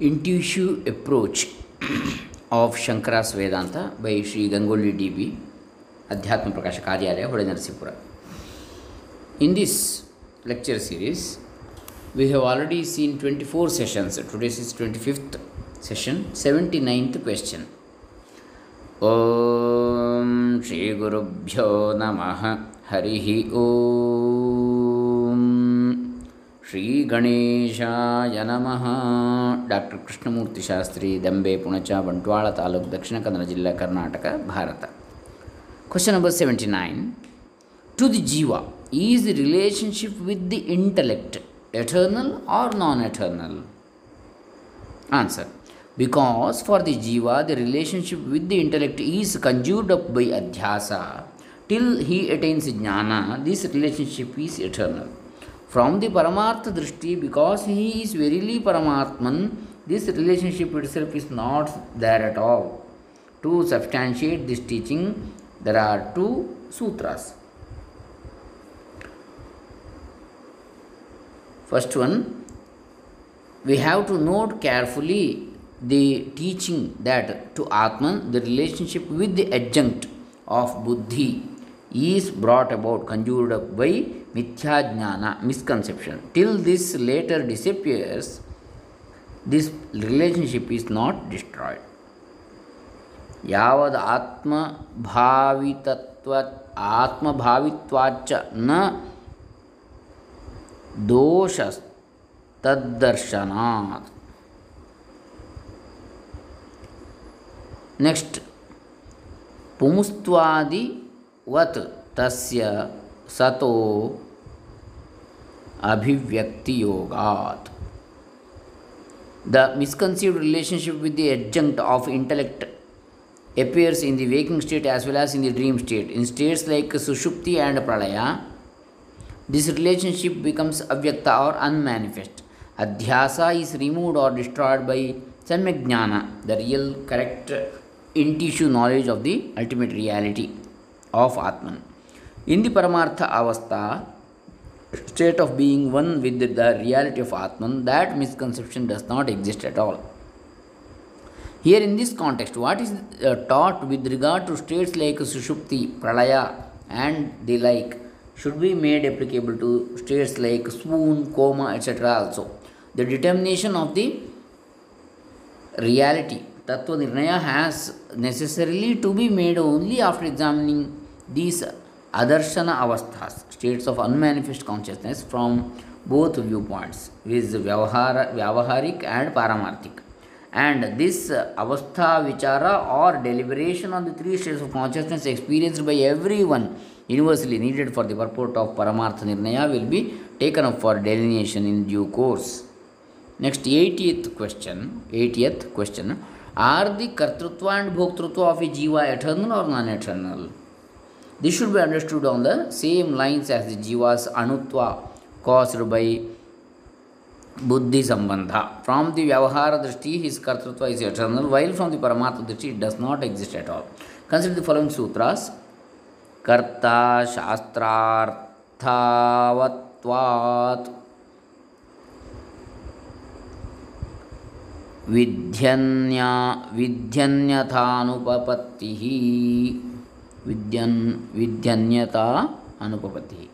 intuitive approach of Shankara's Vedanta by Sri Gangoli DB, Adhyatma Prakasha Karyalaya, Hodenarsipura. In this lecture series, we have already seen 24 sessions. Today is 25th session, 79th question. om ॐ श्रीगुरुभ्यो नमः हरिः ॐ श्रीगणेशाय नमः doctor Krishnamurthy Shastri Dambe Punacha Bantwal taluk Dakshina Kannada ಜಿಲ್ಲಾ Karnataka Bharat question number seventy nine to the jiva is the relationship with the intellect eternal or non eternal answer because for the jiva the relationship with the intellect is conjured up by adhyasa till he attains jnana this relationship is eternal from the paramartha drishti because he is verily paramatman this relationship itself is not there at all. To substantiate this teaching there are two sutras. First one we have to note carefully the teaching that to Atman the relationship with the adjunct of Buddhi is brought about, conjured up by Mithya Jnana, misconception. Till this later disappears, this relationship is not destroyed. ಯಾವದ ಆತ್ಮಭಾವಿತತ್ವ ಆತ್ಮಭಾವಿತ್ವಾಚ ನ ದೋಷ ತದ್ದರ್ಶನಾತ್ next ಪುಂಸ್ತ್ವಾದಿವತ್ ತಸ್ಯ सतो अभिव्यक्ति योगात The misconceived relationship with the adjunct of intellect appears in the waking state as well as in the dream state. In states like Sushupti and Pralaya, this relationship becomes avyakta or unmanifest. Adhyasa is removed or destroyed by samyak jnana, the real correct in tissue knowledge of the ultimate reality of Atman. In the Paramartha Avastha, state of being one with the reality of Atman, that misconception does not exist at all. Here, in this context, what is uh, taught with regard to states like Sushupti, Pralaya, and the like should be made applicable to states like swoon, coma, etc. also. The determination of the reality Tattva Nirnaya has necessarily to be made only after examining these adarshana avasthas, states of unmanifest consciousness from both viewpoints, viz. Vyavahara, Vyavaharik and Paramarthik. And this avastha vichara or deliberation on the three states of consciousness experienced by everyone universally needed for the purport of Paramartha Nirnaya will be taken up for delineation in due course. Next, 80th question. 80th question. Are the Kartrutva and Bhoktrutva of a Jiva eternal or non eternal? This should be understood on the same lines as the Jiva's Anutva caused by Buddhi Sambandha. From the Vyavahara Drishti, his Kartrutva is eternal, while from the Paramatma Drishti, it does not exist at all. Consider the following sutras Karta Shastrarthavatvat विध्यन्या विध्यन्यथानुपपत्तिः विद्यन, विद्यन्यता अनुपपति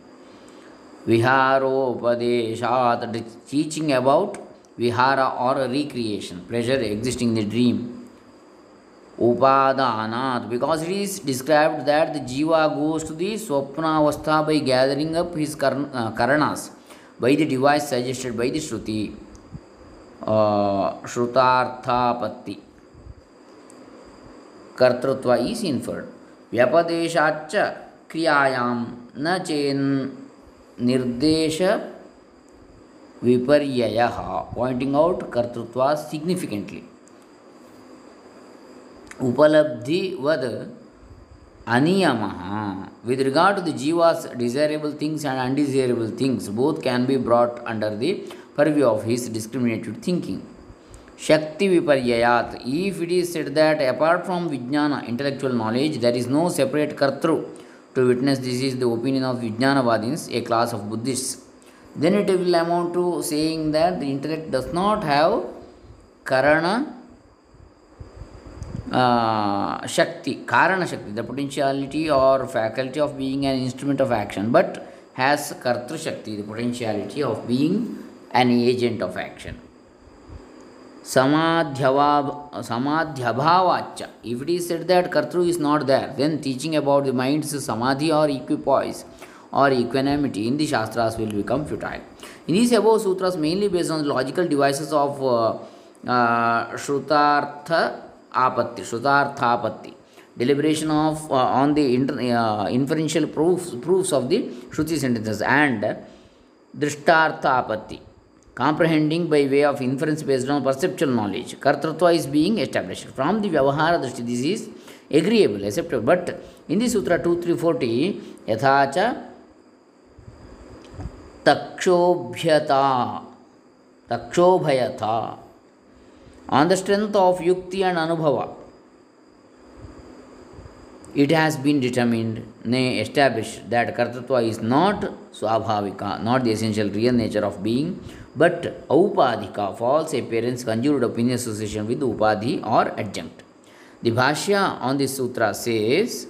विहारोपदेशात teaching about vihara or recreation pressure existing the dream उपादानात because it is described that the jiva goes to the स्वप्नावस्था by gathering up his करणास by the device suggested by the shruti श्रुतापत्ति कर्तृत्व is inferred व्यपदेशाच्च क्रियायां न चेन् निर्देश विपर्य pointing out कर्तृत्वा significantly उपलब्धिवद अनियम। With regard to the jivas desirable things and undesirable things both can be brought under the purview of his discriminated thinking it is said that apart from vijnana intellectual knowledge there is no separate kartru to witness this is the opinion of vijnanavadins a class of buddhists then it will amount to saying that the intellect does not have Karana uh, Shakti, Karana Shakti, the potentiality or faculty of being an instrument of action, but has Kartru Shakti, the potentiality of being an agent of action. Samadhyabhavacha. If it is said that Kartru is not there, then teaching about the mind's samadhi or equipoise or equanimity in the Shastras will become futile. In these above sutras, mainly based on logical devices of uh, uh, Shrutartha Apatti, Shrutarthapatti, deliberation of uh, on the inter, uh, inferential proofs, proofs of the Shruti sentences and Drishtarthapatti comprehending by way of inference based on perceptual knowledge. Kartratva is being established. From the Vyavahara Drishti, this is agreeable, acceptable. But in the Sutra 2340, Yathacha Takshobhyata, Takshobhayata, on the strength of Yukti and Anubhava, it has been determined, nay, established that Kartatva is not Swabhavika, not the essential real nature of being, but Aupadhika, false appearance, conjured opinion association with Upadhi or adjunct. The Bhashya on this sutra says,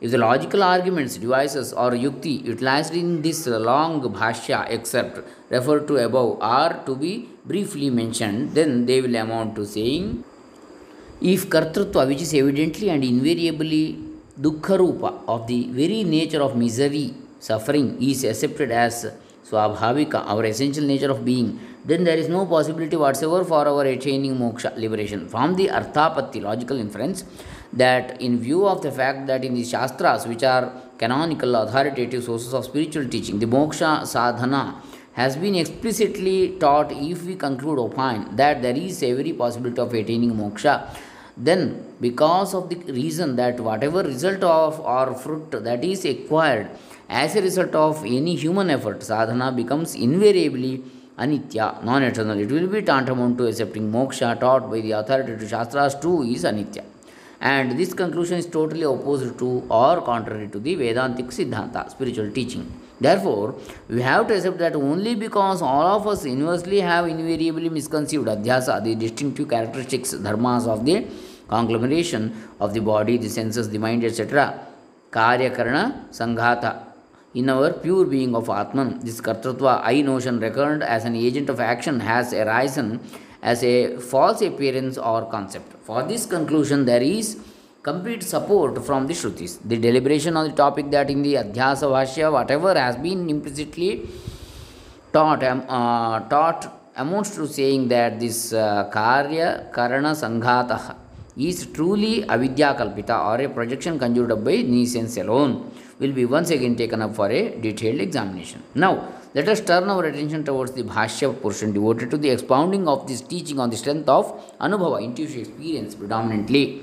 if the logical arguments, devices, or yukti utilized in this long bhashya except referred to above are to be briefly mentioned, then they will amount to saying if kartrutva, which is evidently and invariably dukkha of the very nature of misery, suffering, is accepted as swabhavika, our essential nature of being, then there is no possibility whatsoever for our attaining moksha, liberation. From the arthapatti, logical inference, that in view of the fact that in the Shastras, which are canonical authoritative sources of spiritual teaching, the moksha sadhana has been explicitly taught if we conclude opine that there is every possibility of attaining moksha then because of the reason that whatever result of or fruit that is acquired as a result of any human effort, sadhana becomes invariably anitya, non eternal. It will be tantamount to accepting moksha taught by the authority to Shastras too is anitya. And this conclusion is totally opposed to or contrary to the Vedantic Siddhanta, spiritual teaching. Therefore, we have to accept that only because all of us universally have invariably misconceived adhyasa, the distinctive characteristics, dharmas of the conglomeration of the body, the senses, the mind, etc., karya karana sanghata in our pure being of Atman, this Kartatva I notion recurrent as an agent of action has arisen as a false appearance or concept. For this conclusion, there is complete support from the Shrutis. The deliberation on the topic that in the Adhyasa Vashya, whatever has been implicitly taught, um, uh, taught amounts to saying that this uh, Karya Karana Sanghata is truly avidya kalpita or a projection conjured up by nescience alone will be once again taken up for a detailed examination. Now, let us turn our attention towards the Bhashya portion devoted to the expounding of this teaching on the strength of Anubhava, intuitive experience predominantly.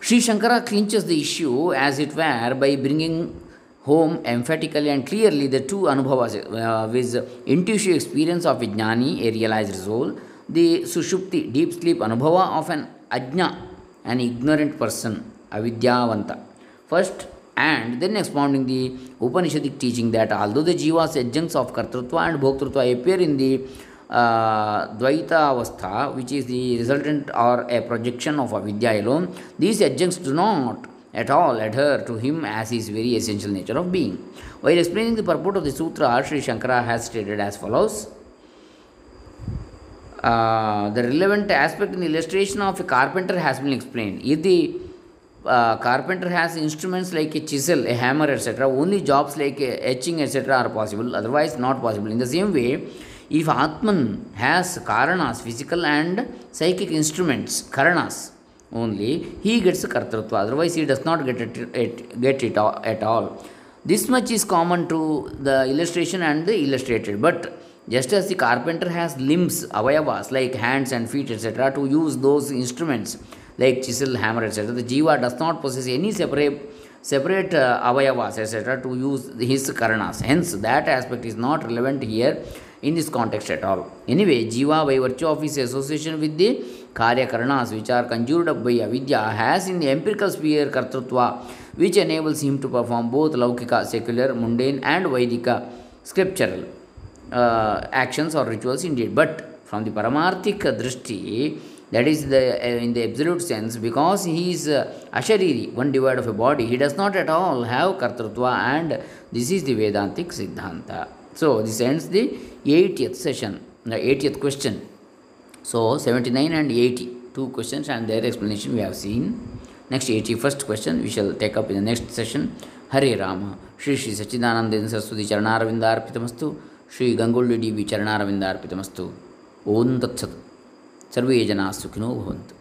Sri Shankara clinches the issue, as it were, by bringing home emphatically and clearly the two Anubhavas uh, with intuitive experience of Vijnani, a realized soul, the Sushupti, deep sleep Anubhava of an Ajna, an ignorant person, Avidyavanta. First, and then expounding the Upanishadic teaching that although the jivas adjuncts of Kartrutva and Bhoktrutva appear in the uh, Dvaita Avastha, which is the resultant or a projection of Avidya alone, these adjuncts do not at all adhere to him as his very essential nature of being. While explaining the purport of the sutra, Sri Shankara has stated as follows. Uh, the relevant aspect in the illustration of a carpenter has been explained. If the uh, carpenter has instruments like a chisel, a hammer, etc. Only jobs like etching, etc. are possible, otherwise, not possible. In the same way, if Atman has karanas, physical and psychic instruments, karanas only, he gets kartrutva, otherwise, he does not get it, it, get it at all. This much is common to the illustration and the illustrated, but just as the carpenter has limbs, avayavas like hands and feet, etc., to use those instruments like chisel, hammer, etc. The jiva does not possess any separate separate uh, avayavas, etc., to use his karanas. Hence, that aspect is not relevant here in this context at all. Anyway, jiva, by virtue of his association with the karya karanas, which are conjured up by avidya, has in the empirical sphere kartrutva, which enables him to perform both laukika, secular, mundane, and vaidika, scriptural actions or rituals indeed. But From the Paramarthik drishti, that is the uh, in the absolute sense, because he is uh, Ashariri, one divide of a body, he does not at all have Kartrutva, and this is the Vedantic Siddhanta. So, this ends the 80th session, the 80th question. So, 79 and 80, two questions and their explanation we have seen. Next 81st question we shall take up in the next session. Hare Rama. Shri Shri Sachidanandin Saraswati Shri Gangolli D V ಚರಣಾರವಿಂದ ಅರ್ಪಿತಮಸ್ತು. ಓಂ ತತ್ಸತ್. ಸರ್ವೇ ಜನ ಸುಖಿನೋ ಭವಂತು.